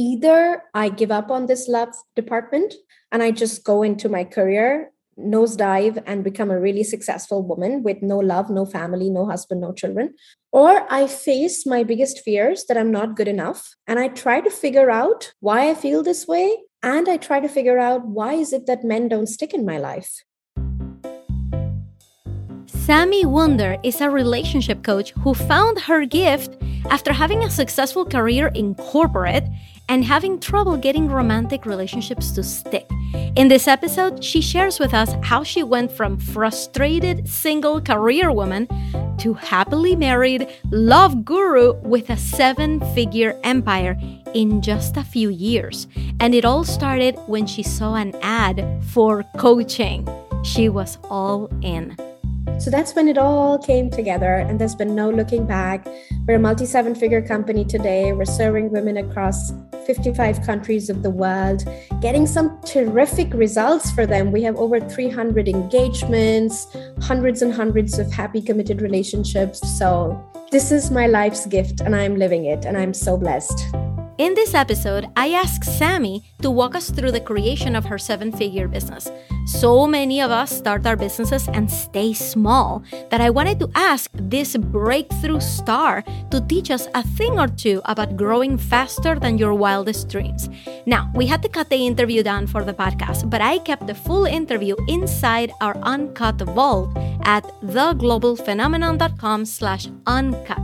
either I give up on this love department and I just go into my career, nosedive, and become a really successful woman with no love, no family, no husband, no children. Or I face my biggest fears that I'm not good enough and I try to figure out why I feel this way. And I try to figure out why is it that men don't stick in my life. Sami Wunder is a relationship coach who found her gift after having a successful career in corporate and having trouble getting romantic relationships to stick. In this episode, she shares with us how she went from frustrated single career woman to happily married love guru with a seven figure empire in just a few years. And it all started when she saw an ad for coaching. She was all in. So that's when it all came together, and there's been no looking back. We're a multi seven figure company today. We're serving women across 55 countries of the world, getting some terrific results for them. We have over 300 engagements, hundreds and hundreds of happy, committed relationships. So, this is my life's gift, and I'm living it, and I'm so blessed. In this episode, I asked Sami to walk us through the creation of her seven figure business. So many of us start our businesses and stay small that I wanted to ask this breakthrough star to teach us a thing or two about growing faster than your wildest dreams. Now, we had to cut the interview down for the podcast, but I kept the full interview inside our uncut vault at theglobalphenomenon.com slash uncut.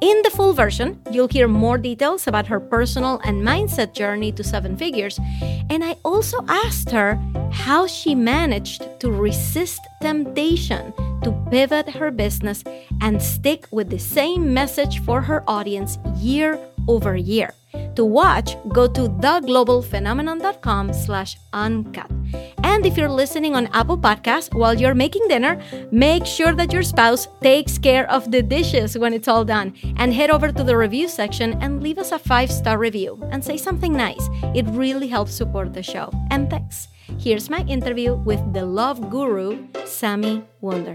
In the full version, you'll hear more details about her personal and mindset journey to seven figures. And I also asked her how she managed to resist temptation to pivot her business and stick with the same message for her audience year over a year. To watch, go to theglobalphenomenon.com slash uncut. And if you're listening on Apple Podcasts while you're making dinner, make sure that your spouse takes care of the dishes when it's all done. And head over to the review section and leave us a five star review and say something nice. It really helps support the show. And thanks. Here's my interview with the love guru, Sami Wunder.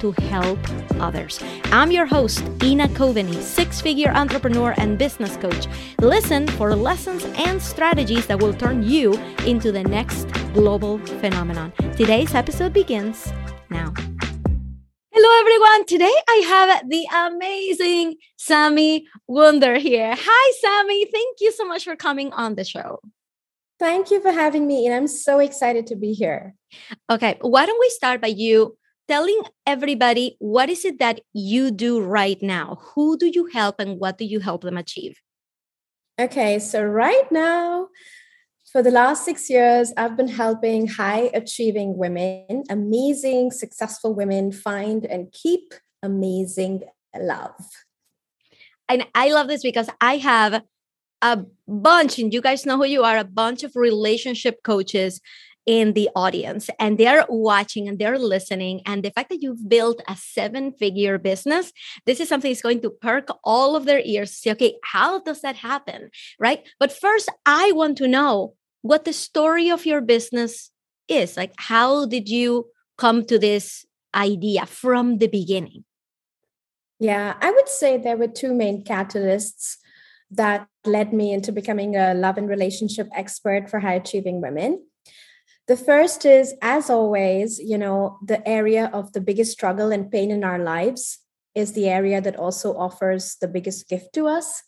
to help others. I'm your host, Ina Coveney, six figure entrepreneur and business coach. Listen for lessons and strategies that will turn you into the next global phenomenon. Today's episode begins now. Hello, everyone. Today I have the amazing Sami Wunder here. Hi, Sami. Thank you so much for coming on the show. Thank you for having me, and I'm so excited to be here. Okay, why don't we start by you telling everybody what is it that you do right now? Who do you help and what do you help them achieve? Okay, so right now, for the last six years, I've been helping high achieving women, amazing, successful women find and keep amazing love. And I love this because I have a bunch, and you guys know who you are, a bunch of relationship coaches in the audience and they're watching and they're listening and the fact that you've built a seven figure business this is something that's going to perk all of their ears say okay how does that happen? Right? But first i want to know what the story of your business is. Like how did you come to this idea from the beginning? Yeah i would say there were two main catalysts that led me into becoming a love and relationship expert for high achieving women the first is, as always, you know, the area of the biggest struggle and pain in our lives is the area that also offers the biggest gift to us.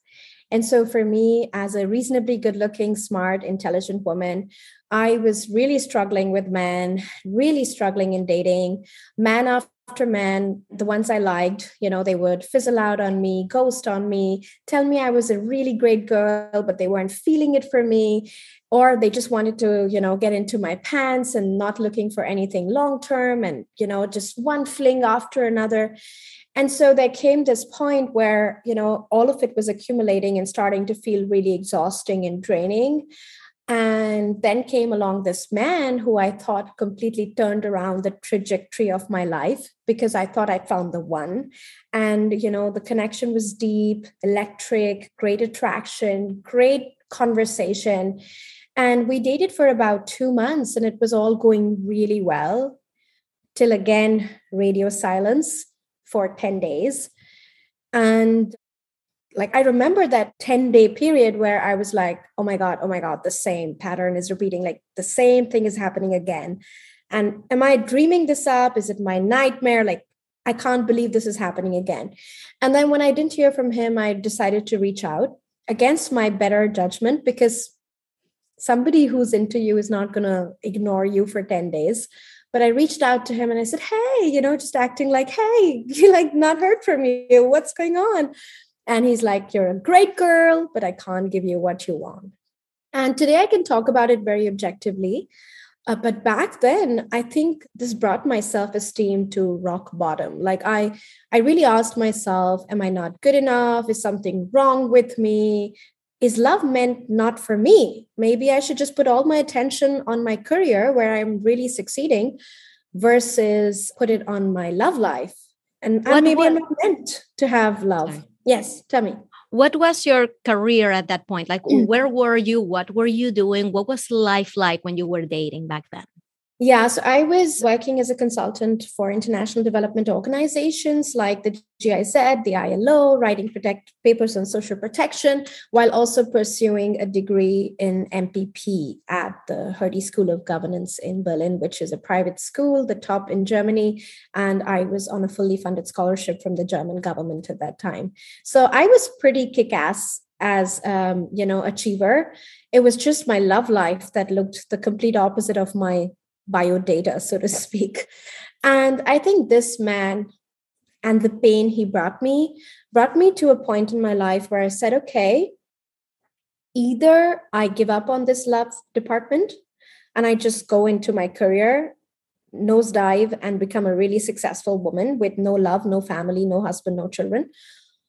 And so, for me, as a reasonably good looking, smart, intelligent woman, I was really struggling with men, really struggling in dating. Man after man, the ones I liked, you know, they would fizzle out on me, ghost on me, tell me I was a really great girl, but they weren't feeling it for me or they just wanted to you know get into my pants and not looking for anything long term and you know just one fling after another. And so there came this point where you know all of it was accumulating and starting to feel really exhausting and draining And then came along this man who I thought completely turned around the trajectory of my life because I thought I'd found the one. And, you know, the connection was deep, electric, great attraction, great conversation. And we dated for about two months and it was all going really well till again, radio silence for 10 days. And like I remember that 10 day period where I was like, oh my God, oh my God, the same pattern is repeating, like the same thing is happening again. And am I dreaming this up? Is it my nightmare? Like, I can't believe this is happening again. And then when I didn't hear from him, I decided to reach out against my better judgment because somebody who's into you is not going to ignore you for 10 days but i reached out to him and i said hey you know just acting like hey you like not heard from you what's going on and he's like, You're a great girl, but I can't give you what you want. And today I can talk about it very objectively. Uh, but back then, I think this brought my self esteem to rock bottom. Like I, I really asked myself, "Am I not good enough? Is something wrong with me? Is love meant not for me? Maybe I should just put all my attention on my career, where I'm really succeeding, versus put it on my love life. And what, maybe what? I'm not meant to have love. Yes, tell me. What was your career at that point? Like, mm. where were you? What were you doing? What was life like when you were dating back then? Yeah, so I was working as a consultant for international development organizations like the GIZ, the ILO, writing protect papers on social protection, while also pursuing a degree in MPP at the Hertie School of Governance in Berlin, which is a private school, the top in Germany. And I was on a fully funded scholarship from the German government at that time. So I was pretty kick ass as um, you know achiever it was just my love life that looked the complete opposite of my biodata, so to speak. And I think this man and the pain he brought me brought me to a point in my life where I said, okay, either I give up on this love department and I just go into my career, nosedive, and become a really successful woman with no love, no family, no husband, no children.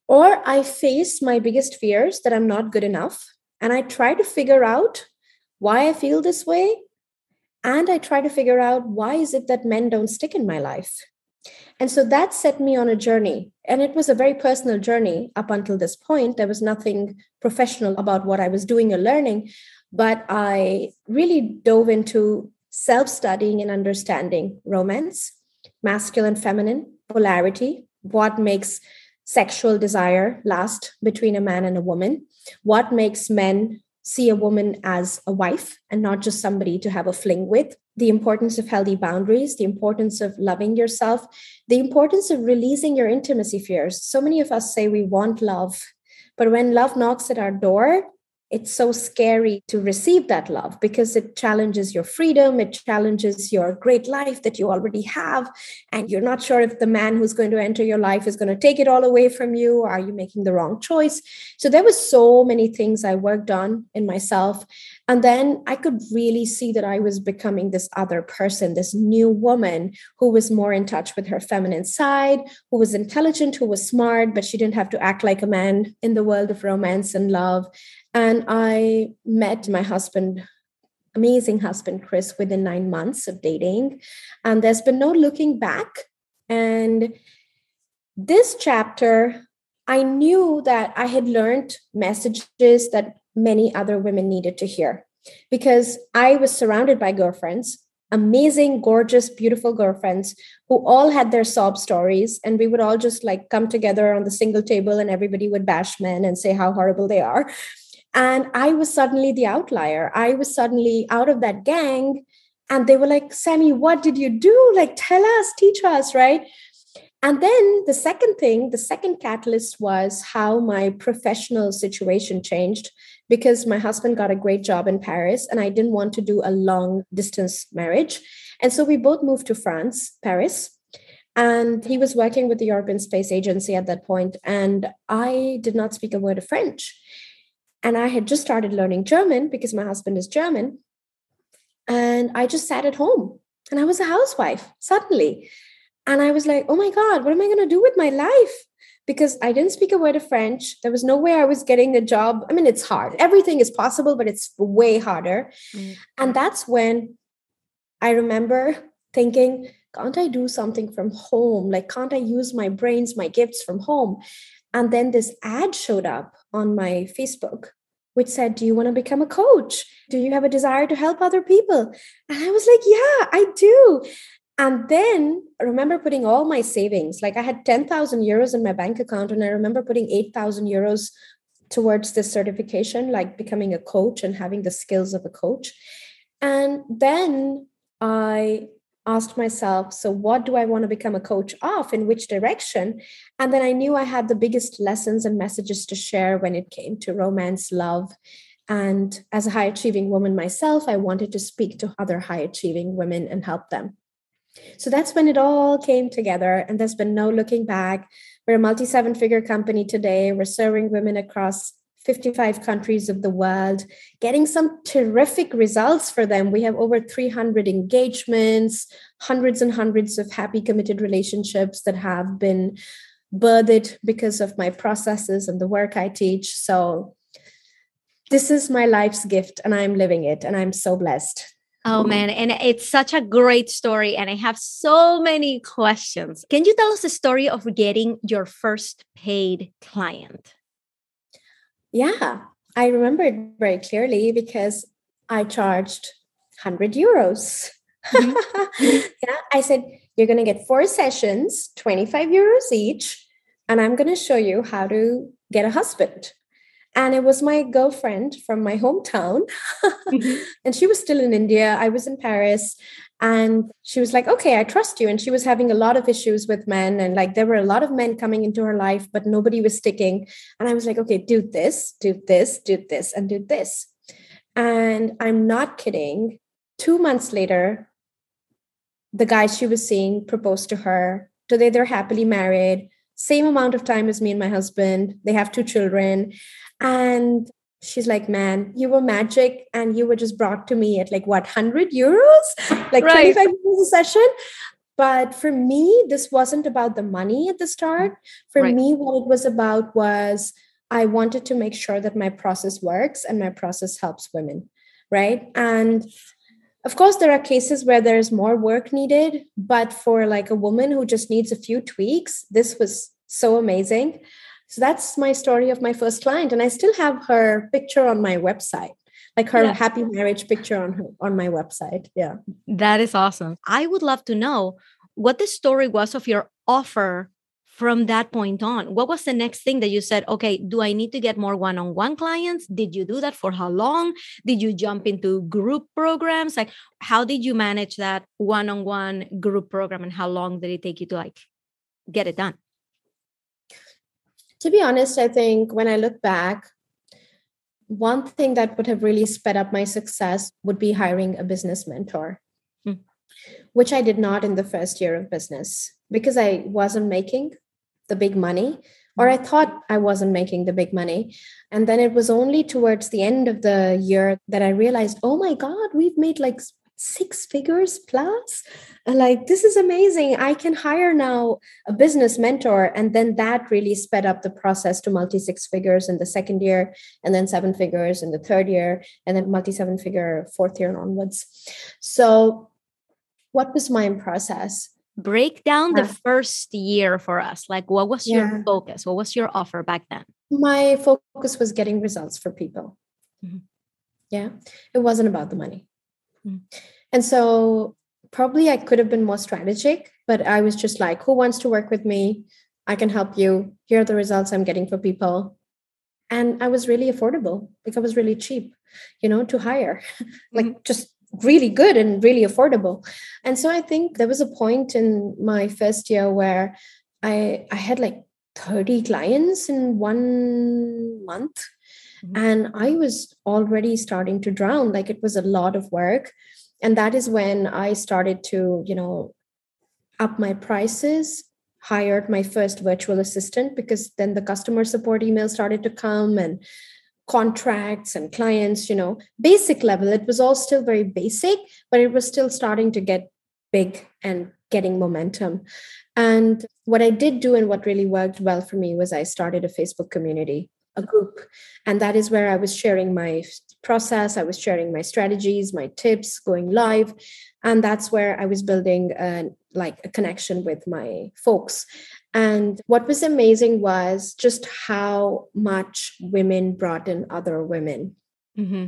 Or I face my biggest fears that I'm not good enough and I try to figure out why I feel this way and i try to figure out why is it that men don't stick in my life. And so that set me on a journey and it was a very personal journey up until this point. There was nothing professional about what i was doing or learning but i really dove into self studying and understanding romance masculine feminine polarity what makes sexual desire last between a man and a woman what makes men see a woman as a wife and not just somebody to have a fling with, the importance of healthy boundaries, the importance of loving yourself, the importance of releasing your intimacy fears. So many of us say we want love, but when love knocks at our door, it's so scary to receive that love because it challenges your freedom it challenges your great life that you already have and you're not sure if the man who's going to enter your life is going to take it all away from you are you making the wrong choice? So there was so many things i worked on in myself and then i could really see that i was becoming this other person this new woman who was more in touch with her feminine side who was intelligent who was smart but she didn't have to act like a man in the world of romance and love and I met my husband, amazing husband, Chris, within nine months of dating. And there's been no looking back. And this chapter, I knew that I had learned messages that many other women needed to hear because I was surrounded by girlfriends amazing, gorgeous, beautiful girlfriends who all had their sob stories. And we would all just like come together on the single table and everybody would bash men and say how horrible they are. And I was suddenly the outlier. I was suddenly out of that gang. And they were like, Sami, what did you do? Like, tell us, teach us, right? And then the second thing, the second catalyst was how my professional situation changed because my husband got a great job in Paris and I didn't want to do a long distance marriage. And so we both moved to France, Paris. And he was working with the European Space Agency at that point, And I did not speak a word of French. And I had just started learning German because my husband is German. And I just sat at home and I was a housewife suddenly. And I was like, oh my God, what am I going to do with my life? Because I didn't speak a word of French. There was no way I was getting a job. I mean, it's hard. Everything is possible, but it's way harder. Mm. And that's when I remember thinking, can't I do something from home? Like, can't I use my brains, my gifts from home? And then this ad showed up on my Facebook, which said, Do you want to become a coach? Do you have a desire to help other people? And I was like, Yeah, I do. And then I remember putting all my savings, like I had 10,000 euros in my bank account, and I remember putting 8,000 euros towards this certification, like becoming a coach and having the skills of a coach. And then I asked myself, so what do I want to become a coach of? In which direction? And then I knew I had the biggest lessons and messages to share when it came to romance, love. And as a high achieving woman myself, I wanted to speak to other high achieving women and help them. So that's when it all came together. And there's been no looking back. We're a multi seven figure company today. We're serving women across 55 countries of the world, getting some terrific results for them. We have over 300 engagements, hundreds and hundreds of happy, committed relationships that have been birthed because of my processes and the work I teach. So, this is my life's gift, and I'm living it, and I'm so blessed. Oh man, and it's such a great story. And I have so many questions. Can you tell us the story of getting your first paid client? Yeah, I remember it very clearly because I charged 100 euros. Mm-hmm. yeah, I said, You're going to get four sessions, 25 euros each, and I'm going to show you how to get a husband. And it was my girlfriend from my hometown. mm-hmm. And she was still in India. I was in Paris. And she was like, okay, I trust you. And she was having a lot of issues with men. And like there were a lot of men coming into her life, but nobody was sticking. And I was like, okay, do this, do this, do this, and do this. And I'm not kidding. Two months later, the guy she was seeing proposed to her. Today they're happily married, same amount of time as me and my husband. They have two children. And she's like, man, you were magic and you were just brought to me at like what, 100 euros? Like right. 25 euros a session. But for me, this wasn't about the money at the start. For right. me, what it was about was I wanted to make sure that my process works and my process helps women. Right. And of course, there are cases where there's more work needed, but for like a woman who just needs a few tweaks, this was so amazing. So that's my story of my first client. And I still have her picture on my website like her yeah. happy marriage picture on her on my website yeah. That is awesome. I would love to know what the story was of your offer from that point on. What was the next thing that you said okay do i need to get more one-on-one clients? Did you do that for how long? Did you jump into group programs? Like how did you manage that one-on-one group program and how long did it take you to like get it done to be honest, I think when I look back, one thing that would have really sped up my success would be hiring a business mentor, mm. which I did not in the first year of business because I wasn't making the big money, or I thought I wasn't making the big money. And then it was only towards the end of the year that I realized, oh my God, we've made like six figures plus? Like this is amazing. I can hire now a business mentor and then that really sped up the process to multi six figures in the second year and then seven figures in the third year and then multi seven figure fourth year and onwards. So what was my process? Break down the first year for us. Like what was yeah. your focus? What was your offer back then? My focus was getting results for people. Mm-hmm. yeah. It wasn't about the money. And so probably I could have been more strategic, but I was just like, who wants to work with me? I can help you. Here are the results I'm getting for people. And I was really affordable. Like I was really cheap, you know, to hire. like mm-hmm. just really good and really affordable. And so I think there was a point in my first year where I I had like 30 clients in one month. Mm-hmm. And I was already starting to drown. Like it was a lot of work and that is when i started to you know up my prices hired my first virtual assistant because then the customer support email started to come and contracts and clients you know basic level it was all still very basic but it was still starting to get big and getting momentum. And what I did do and what really worked well for me was I started a Facebook community, a group. And that is where I was sharing my process, I was sharing my strategies, my tips, going live. And that's where I was building a, like a connection with my folks. And what was amazing was just how much women brought in other women. Mm-hmm.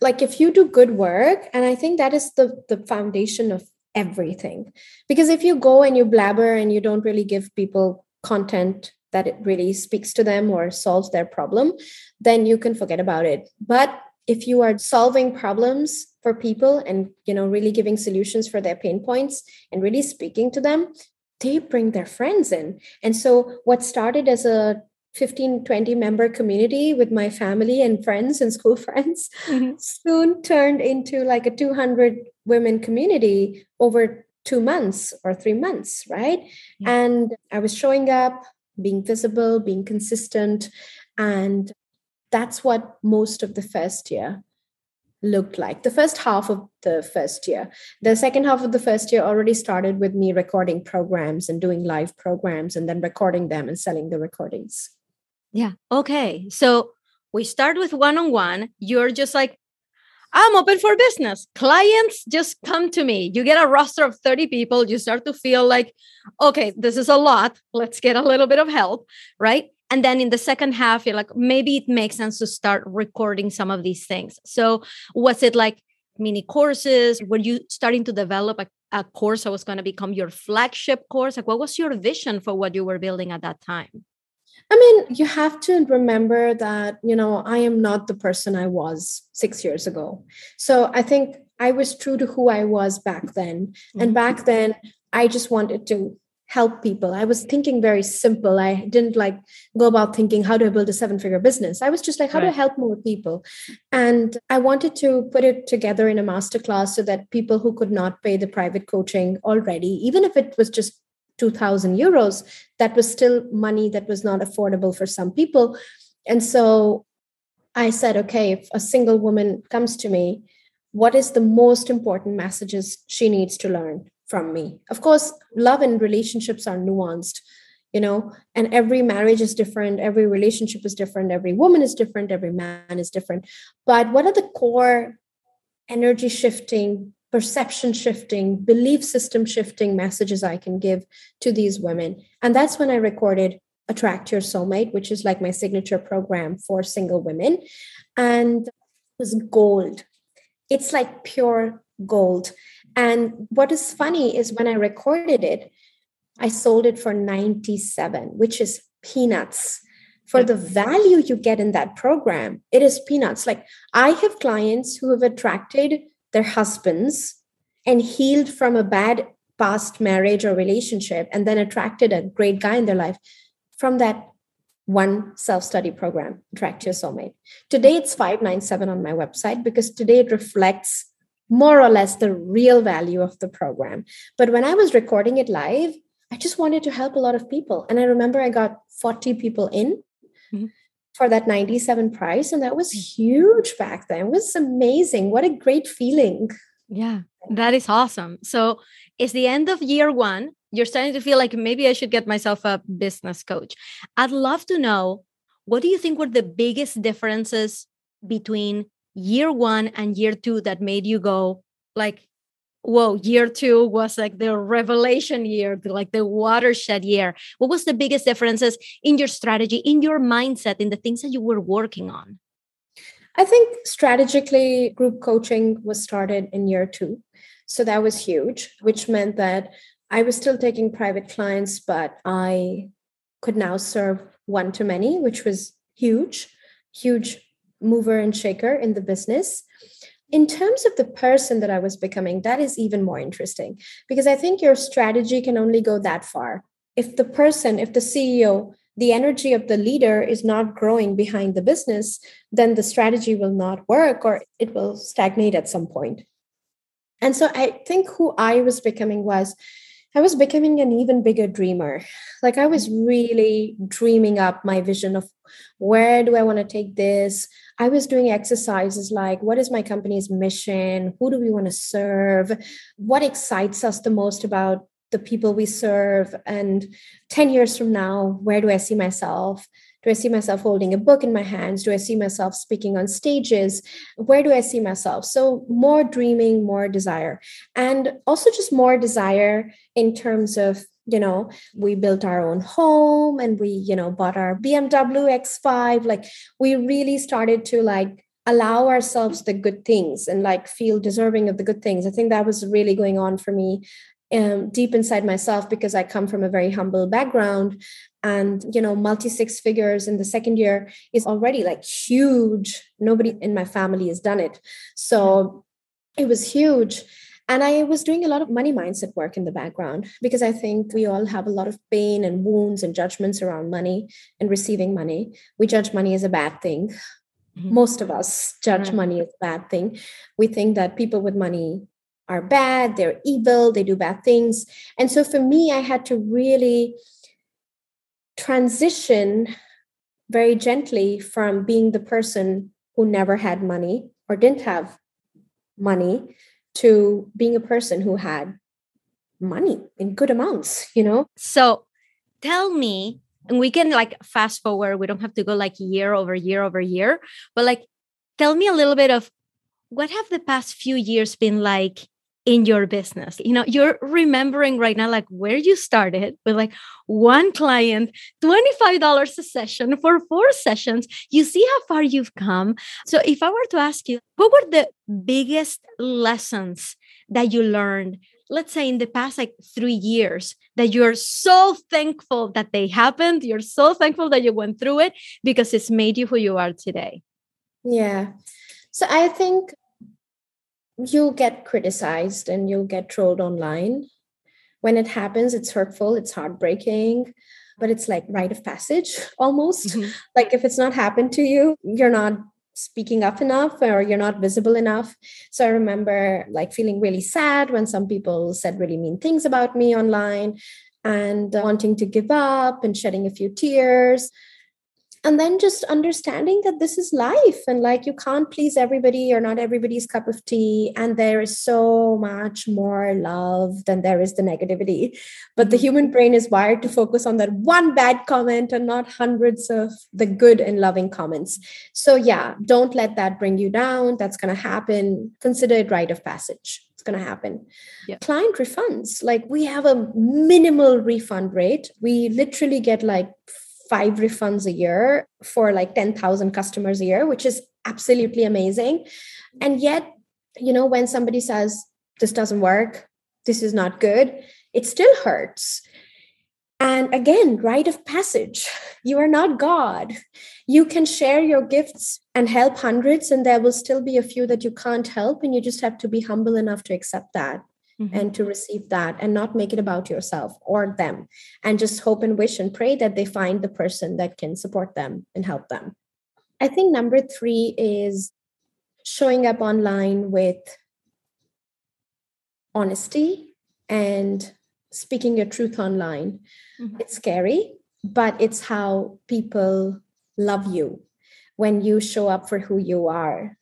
Like if you do good work, and I think that is the the foundation of everything. Because if you go and you blabber and you don't really give people content that it really speaks to them or solves their problem, then you can forget about it. But if you are solving problems for people and you know really giving solutions for their pain points and really speaking to them they bring their friends in and so what started as a 15 20 member community with my family and friends and school friends mm-hmm. soon turned into like a 200 women community over two months or three months right yeah. and i was showing up being visible being consistent and that's what most of the first year looked like. The first half of the first year. The second half of the first year already started with me recording programs and doing live programs and then recording them and selling the recordings. Yeah okay. So we start with one-on-one. You're just like i'm open for business. Clients just come to me. You get a roster of 30 people you start to feel like okay this is a lot let's get a little bit of help right? And then in the second half you're like maybe it makes sense to start recording some of these things. So was it like mini courses? Were you starting to develop a, a course that was going to become your flagship course? Like what was your vision for what you were building at that time I mean, you have to remember that, you know, I am not the person I was six years ago. So I think I was true to who I was back then. Mm-hmm. And back then, I just wanted to help people. I was thinking very simple. I didn't like go about thinking, how do I build a seven figure business? I was just like, how right. do I help more people? And I wanted to put it together in a masterclass so that people who could not pay the private coaching already, even if it was just 2000 euros, that was still money that was not affordable for some people. And so I said, okay, if a single woman comes to me, what is the most important messages she needs to learn? from me. Of course, love and relationships are nuanced, you know, and every marriage is different, every relationship is different, every woman is different, every man is different. But what are the core energy shifting, perception shifting, belief system shifting messages I can give to these women? And that's when I recorded Attract Your Soulmate, which is like my signature program for single women. And it was gold. It's like pure gold and what is funny is when I recorded it, I sold it for 97, which is peanuts. For the value you get in that program, it is peanuts. Like I have clients who have attracted their husbands and healed from a bad past marriage or relationship and then attracted a great guy in their life from that one self-study program attract your soulmate today it's 597 on my website because today it reflects more or less the real value of the program. But when I was recording it live, I just wanted to help a lot of people. And I remember I got 40 people in mm-hmm. For that 97 price. And that was huge back then. It was amazing. What a great feeling. Yeah, that is awesome. So it's the end of year one. You're starting to feel like maybe I should get myself a business coach. I'd love to know what do you think were the biggest differences between year one and year two that made you go like whoa year two was like the revelation year like the watershed year what was the biggest differences in your strategy in your mindset in the things that you were working on i think strategically group coaching was started in year two so that was huge which meant that i was still taking private clients but i could now serve one to many which was huge huge mover and shaker in the business. In terms of the person that I was becoming, that is even more interesting because I think your strategy can only go that far. If the person, if the CEO, the energy of the leader is not growing behind the business, then the strategy will not work or it will stagnate at some point. And so I think who I was becoming was I was becoming an even bigger dreamer. Like I was really dreaming up my vision of where do I want to take this? I was doing exercises like what is my company's mission? Who do we want to serve? What excites us the most about the people we serve? And 10 years from now where do i see myself? Do i see myself holding a book in my hands? Do i see myself speaking on stages? Where do i see myself? So more dreaming more desire. And also just more desire in terms of you know we built our own home and we you know bought our bmw x5 like we really started to like allow ourselves the good things and like feel deserving of the good things. I think that was really going on for me um, deep inside myself because i come from a very humble background. And you know multi six figures in the second year is already like huge. Nobody in my family has done it. So it was huge and I was doing a lot of money mindset work in the background because I think we all have a lot of pain and wounds and judgments around money and receiving money. We judge money as a bad thing. Mm-hmm. Most of us judge mm-hmm. money as a bad thing. We think that people with money are bad, they're evil, they do bad things. And so for me, I had to really transition very gently from being the person who never had money or didn't have money to being a person who had money in good amounts, you know? So tell me, and we can like fast forward, we don't have to go like year over year over year, but like tell me a little bit of what have the past few years been like in your business. You know you're remembering right now like where you started with like one client $25 a session for four sessions. You see how far you've come. So if i were to ask you what were the biggest lessons that you learned let's say in the past like three years that you're so thankful that they happened you're so thankful that you went through it because it's made you who you are today? Yeah. So i think you'll get criticized and you'll get trolled online. When it happens, it's hurtful, it's heartbreaking, but it's like rite of passage almost. Mm-hmm. Like if it's not happened to you, you're not speaking up enough or you're not visible enough. So I remember like feeling really sad when some people said really mean things about me online and wanting to give up and shedding a few tears and then just understanding that this is life and like you can't please everybody or not everybody's cup of tea. And there is so much more love than there is the negativity. But the mm-hmm. human brain is wired to focus on that one bad comment and not hundreds of the good and loving comments. So yeah don't let that bring you down. That's going to happen. Consider it rite of passage. It's going to happen. Yeah. client refunds. Like we have a minimal refund rate. We literally get like five refunds a year for like 10,000 customers a year, which is absolutely amazing. And yet, you know, when somebody says, this doesn't work, this is not good, it still hurts. And again, rite of passage. You are not God. You can share your gifts and help hundreds, and there will still be a few that you can't help. And you just have to be humble enough to accept that mm-hmm. and to receive that and not make it about yourself or them and just hope and wish and pray that they find the person that can support them and help them. I think number three is showing up online with honesty and speaking your truth online. Mm-hmm. It's scary, but it's how people love you when you show up for who you are.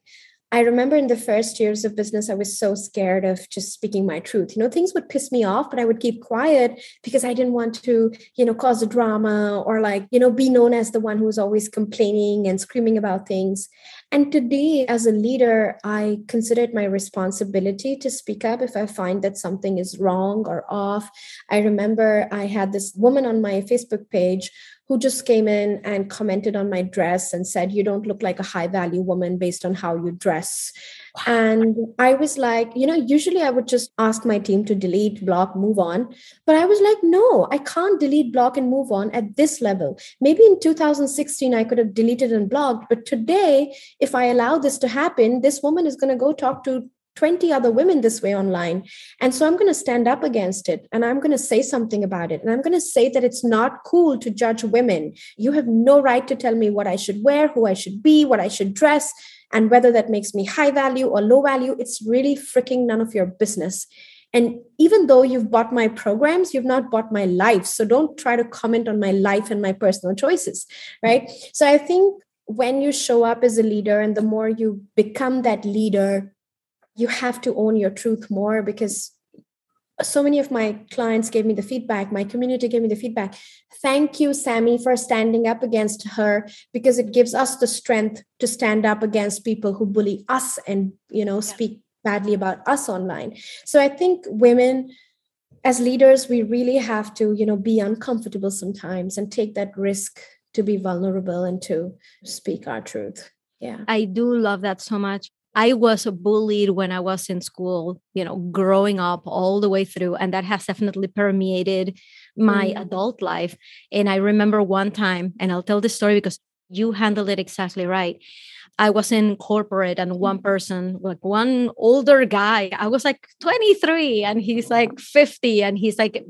I remember in the first years of business, I was so scared of just speaking my truth. You know, things would piss me off, but I would keep quiet because I didn't want to, you know, cause a drama or like, you know, be known as the one who's always complaining and screaming about things. And today, as a leader, I consider it my responsibility to speak up if I find that something is wrong or off. I remember I had this woman on my Facebook page who just came in and commented on my dress and said, You don't look like a high value woman based on how you dress. And I was like, you know, usually I would just ask my team to delete, block, move on. But I was like, no, I can't delete, block, and move on at this level. Maybe in 2016, I could have deleted and blocked. But today, if I allow this to happen, this woman is going to go talk to 20 other women this way online. And so I'm going to stand up against it and I'm going to say something about it. And I'm going to say that it's not cool to judge women. You have no right to tell me what I should wear, who I should be, what I should dress, and whether that makes me high value or low value. It's really freaking none of your business. And even though you've bought my programs, you've not bought my life. So don't try to comment on my life and my personal choices, right? So I think when you show up as a leader and the more you become that leader, you have to own your truth more because so many of my clients gave me the feedback my community gave me the feedback. Thank you Sami for standing up against her because it gives us the strength to stand up against people who bully us and you know yeah. speak badly about us online. So i think women as leaders we really have to you know be uncomfortable sometimes and take that risk to be vulnerable and to speak our truth. Yeah. I do love that so much I was bullied when I was in school, you know, growing up all the way through. And that has definitely permeated my mm. adult life. And I remember one time, and I'll tell the story because you handled it exactly right. I was in corporate and one mm. person, like one older guy, I was like 23 and he's like 50 and he's like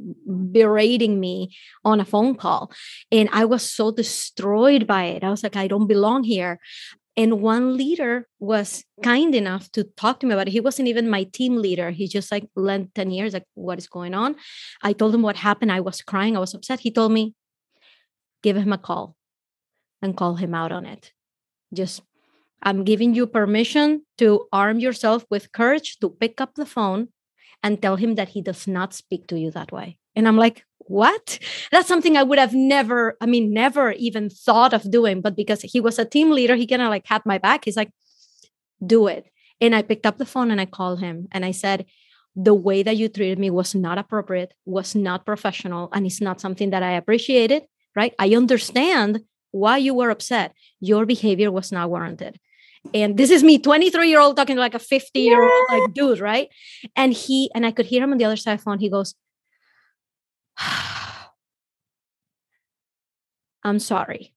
berating me on a phone call. And I was so destroyed by it. I was like, I don't belong here. And one leader was mm. kind enough to talk to me about it. He wasn't even my team leader. He just like lent 10 years, like, what is going on? I told him what happened. I was crying. I was upset. He told me, give him a call and call him out on it. Just, I'm giving you permission to arm yourself with courage to pick up the phone and tell him that he does not speak to you that way. And I'm like, what? That's something I would have never, I mean, never even thought of doing. But because he was a team leader, he kind of like had my back. He's like, do it. And I picked up the phone and I called him and I said, the way that you treated me was not appropriate, was not professional, and it's not something that I appreciated, right? I understand why you were upset. Your behavior was not warranted. And this is me, 23 year old, talking to like a 50 year old like dude, right? And he, and I could hear him on the other side of the phone. He goes, I'm sorry.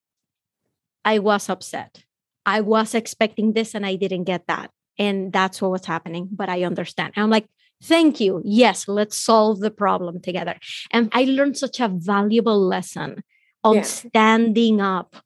I was upset. I was expecting this and I didn't get that. And that's what was happening. But I understand. And I'm like, thank you. Yes, let's solve the problem together. And I learned such a valuable lesson on yeah. standing up.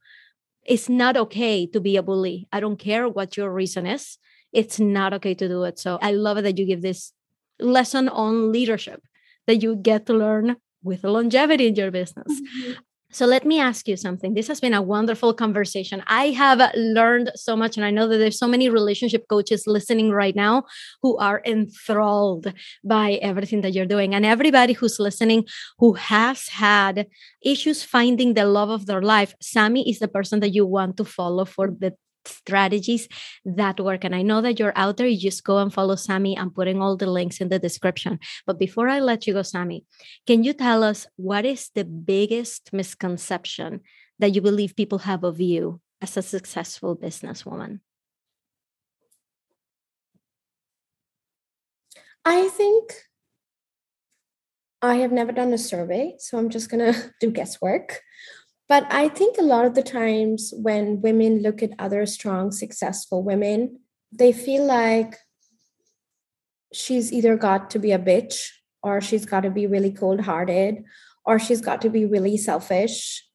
It's not okay to be a bully. I don't care what your reason is. It's not okay to do it. So I love it that you give this lesson on leadership that you get to learn with longevity in your business. Mm-hmm. So let me ask you something. This has been a wonderful conversation. I have learned so much, and I know that there's so many relationship coaches listening right now who are enthralled by everything that you're doing. And everybody who's listening who has had issues finding the love of their life, Sami is the person that you want to follow for the strategies that work. And I know that you're out there. You just go and follow Sami. I'm putting all the links in the description. But before I let you go, Sami, can you tell us what is the biggest misconception that you believe people have of you as a successful businesswoman? I think I have never done a survey, so I'm just going to do guesswork. But I think a lot of the times when women look at other strong, successful women, they feel like she's either got to be a bitch or she's got to be really cold hearted or she's got to be really selfish.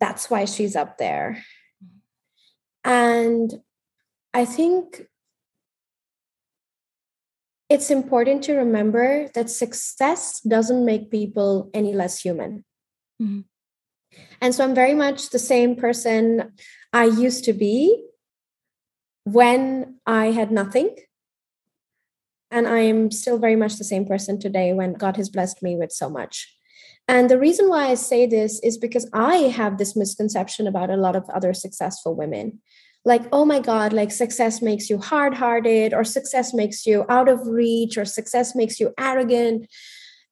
That's why she's up there. And I think it's important to remember that success doesn't make people any less human. Mm-hmm. And so I'm very much the same person I used to be when I had nothing. And I am still very much the same person today when God has blessed me with so much. And the reason why I say this is because I have this misconception about a lot of other successful women. Like, oh my God, like success makes you hard hearted, or success makes you out of reach, or success makes you arrogant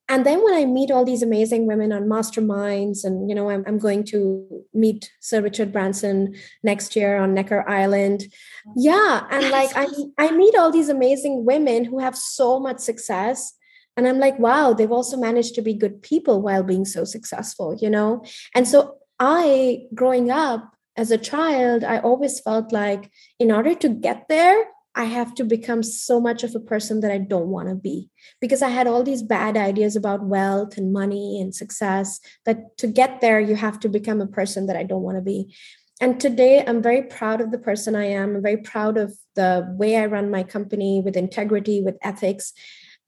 and then when i meet all these amazing women on masterminds and you know i'm, I'm going to meet sir richard branson next year on necker island. Yeah and like I, I meet all these amazing women who have so much success. And i'm like wow they've also managed to be good people while being so successful you know? And so i growing up as a child i always felt like in order to get there I have to become so much of a person that I don't want to be because I had all these bad ideas about wealth and money and success that to get there, you have to become a person that I don't want to be. And today, I'm very proud of the person I am. I'm very proud of the way I run my company with integrity, with ethics.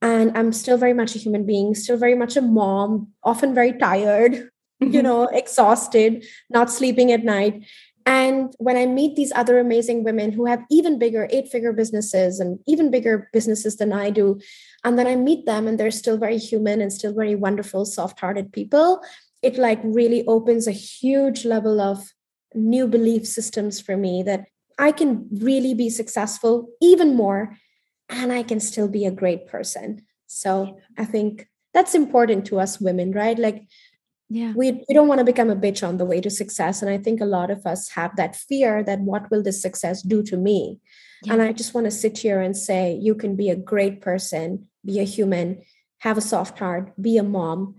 And I'm still very much a human being, still very much a mom, often very tired, you mm-hmm. know, exhausted, not sleeping at night And when I meet these other amazing women who have even bigger eight figure businesses and even bigger businesses than I do, and then I meet them and they're still very human and still very wonderful, soft hearted people, it like really opens a huge level of new belief systems for me that I can really be successful even more and I can still be a great person. So I think that's important to us women, right? Like yeah we, we don't want to become a bitch on the way to success and i think a lot of us have that fear that what will this success do to me yeah. and i just want to sit here and say you can be a great person be a human have a soft heart be a mom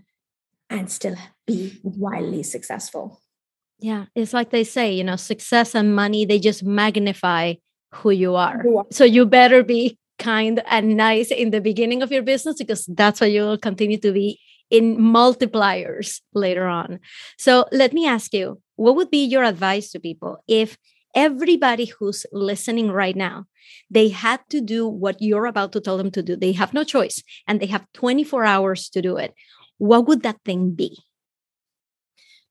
and still be wildly successful yeah it's like they say you know success and money they just magnify who you are, who are. so you better be kind and nice in the beginning of your business because that's what you will continue to be in multipliers later on. So let me ask you, what would be your advice to people if everybody who's listening right now they had to do what you're about to tell them to do? They have no choice and they have 24 hours to do it. What would that thing be?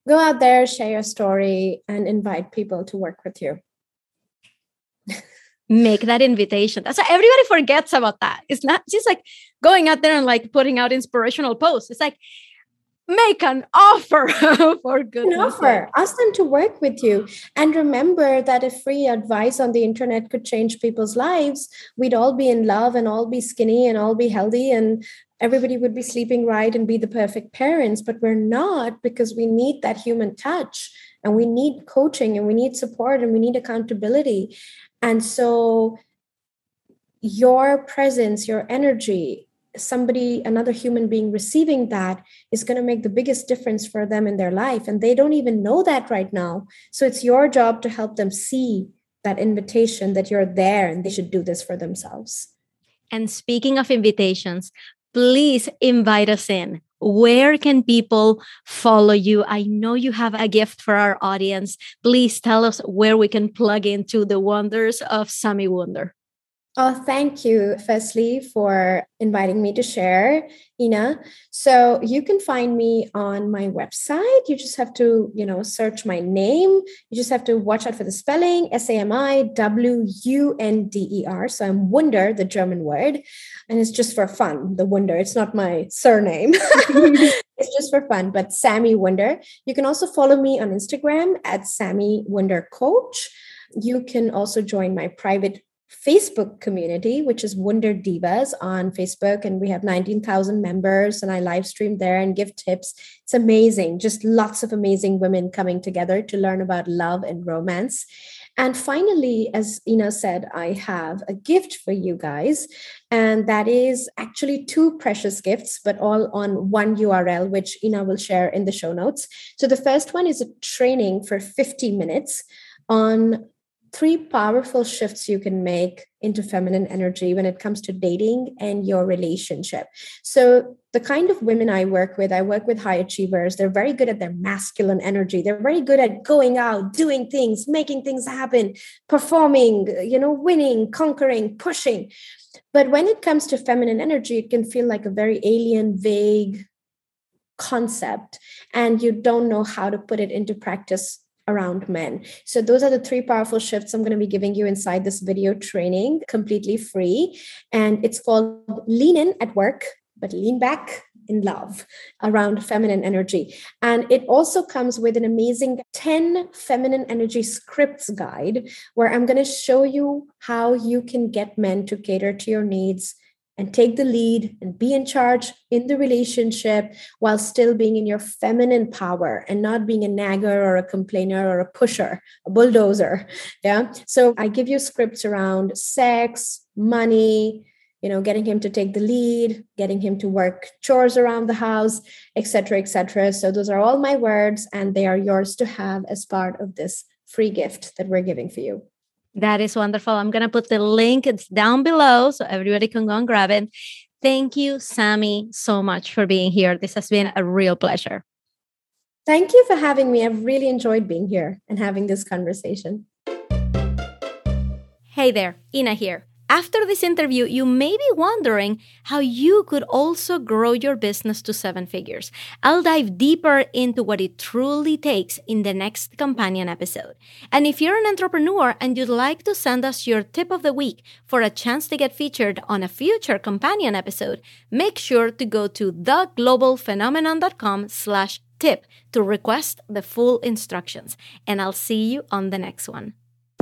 Go out there share your story and invite people to work with you make that invitation. That's why everybody forgets about that. It's not just like going out there and like putting out inspirational posts. It's like make an offer for good. An offer. Ask them to work with you. And remember that if free advice on the internet could change people's lives, we'd all be in love and all be skinny and all be healthy and everybody would be sleeping right and be the perfect parents. But we're not because we need that human touch and we need coaching and we need support and we need accountability. And so your presence, your energy, somebody, another human being receiving that is going to make the biggest difference for them in their life. And they don't even know that right now. So it's your job to help them see that invitation that you're there and they should do this for themselves. And speaking of invitations, please invite us in where can people follow you? I know you have a gift for our audience. Please tell us where we can plug into the wonders of Sami Wunder. Oh, thank you, firstly, for inviting me to share, Ina. So you can find me on my website. You just have to, you know, search my name. You just have to watch out for the spelling S A M I W U N D E R. So I'm Wunder, the German word. And it's just for fun, the Wunder. It's not my surname. it's just for fun, but Sami Wunder. You can also follow me on Instagram at Sami Wunder Coach. You can also join my private Facebook community, which is Wunder Divas on Facebook. And we have 19,000 members, and I live stream there and give tips. It's amazing. Just lots of amazing women coming together to learn about love and romance. And finally, as Ina said, I have a gift for you guys. And that is actually two precious gifts, but all on one URL, which Ina will share in the show notes. So the first one is a training for 50 minutes on three powerful shifts you can make into feminine energy when it comes to dating and your relationship. So, the kind of women I work with, I work with high achievers. They're very good at their masculine energy. They're very good at going out, doing things, making things happen, performing, you know, winning, conquering, pushing. But when it comes to feminine energy, it can feel like a very alien, vague concept, and you don't know how to put it into practice around men. So those are the three powerful shifts I'm going to be giving you inside this video training completely free. And it's called Lean In at Work, but lean back in love around feminine energy. And it also comes with an amazing 10 feminine energy scripts guide where I'm going to show you how you can get men to cater to your needs and take the lead and be in charge in the relationship while still being in your feminine power and not being a nagger or a complainer or a pusher, a bulldozer. Yeah. So I give you scripts around sex, money, you know, getting him to take the lead, getting him to work chores around the house, etc., etc. So those are all my words, and they are yours to have as part of this free gift that we're giving for you. That is wonderful. I'm going to put the link. It's down below so everybody can go and grab it. Thank you, Sami, so much for being here. This has been a real pleasure. Thank you for having me. I've really enjoyed being here and having this conversation. Hey there, Ina here. After this interview, you may be wondering how you could also grow your business to seven figures. I'll dive deeper into what it truly takes in the next companion episode. And if you're an entrepreneur and you'd like to send us your tip of the week for a chance to get featured on a future companion episode, make sure to go to theglobalphenomenon.com slash tip to request the full instructions. And I'll see you on the next one.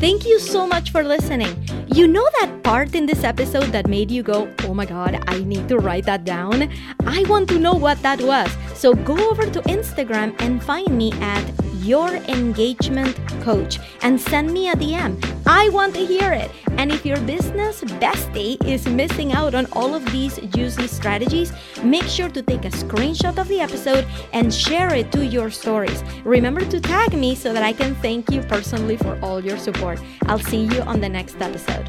Thank you so much for listening. You know that part in this episode that made you go, oh my god, I need to write that down? I want to know what that was. So go over to Instagram and find me at your engagement coach and send me a DM. I want to hear it. And if your business bestie is missing out on all of these juicy strategies, make sure to take a screenshot of the episode and share it to your stories. Remember to tag me so that I can thank you personally for all your support. I'll see you on the next episode.